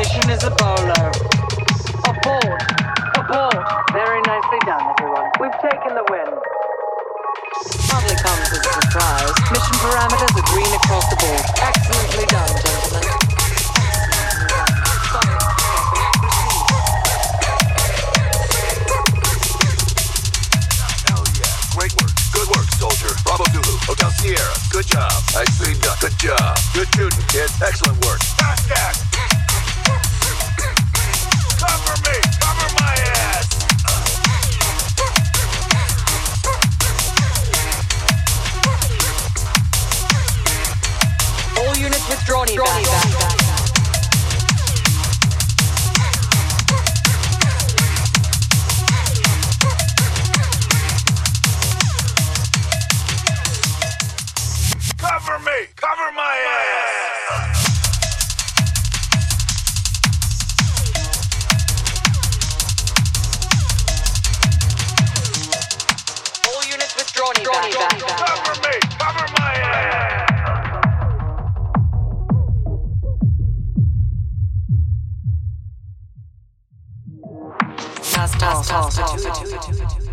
Mission is a bolo. Aboard. Aboard. Very nicely done, everyone. We've taken the win. Hardly comes as a surprise. Mission parameters are green across the board. Excellently done, gentlemen. Hell yeah. Great work. Good work, soldier. Bravo Zulu. Hotel Sierra. Good job. Nicely done. Good job. Good shooting, kid. Excellent work. Contact! Cover! Cover my ass! All units withdrawn. back. Cover me! Cover my ass! Task, task, task, task, task.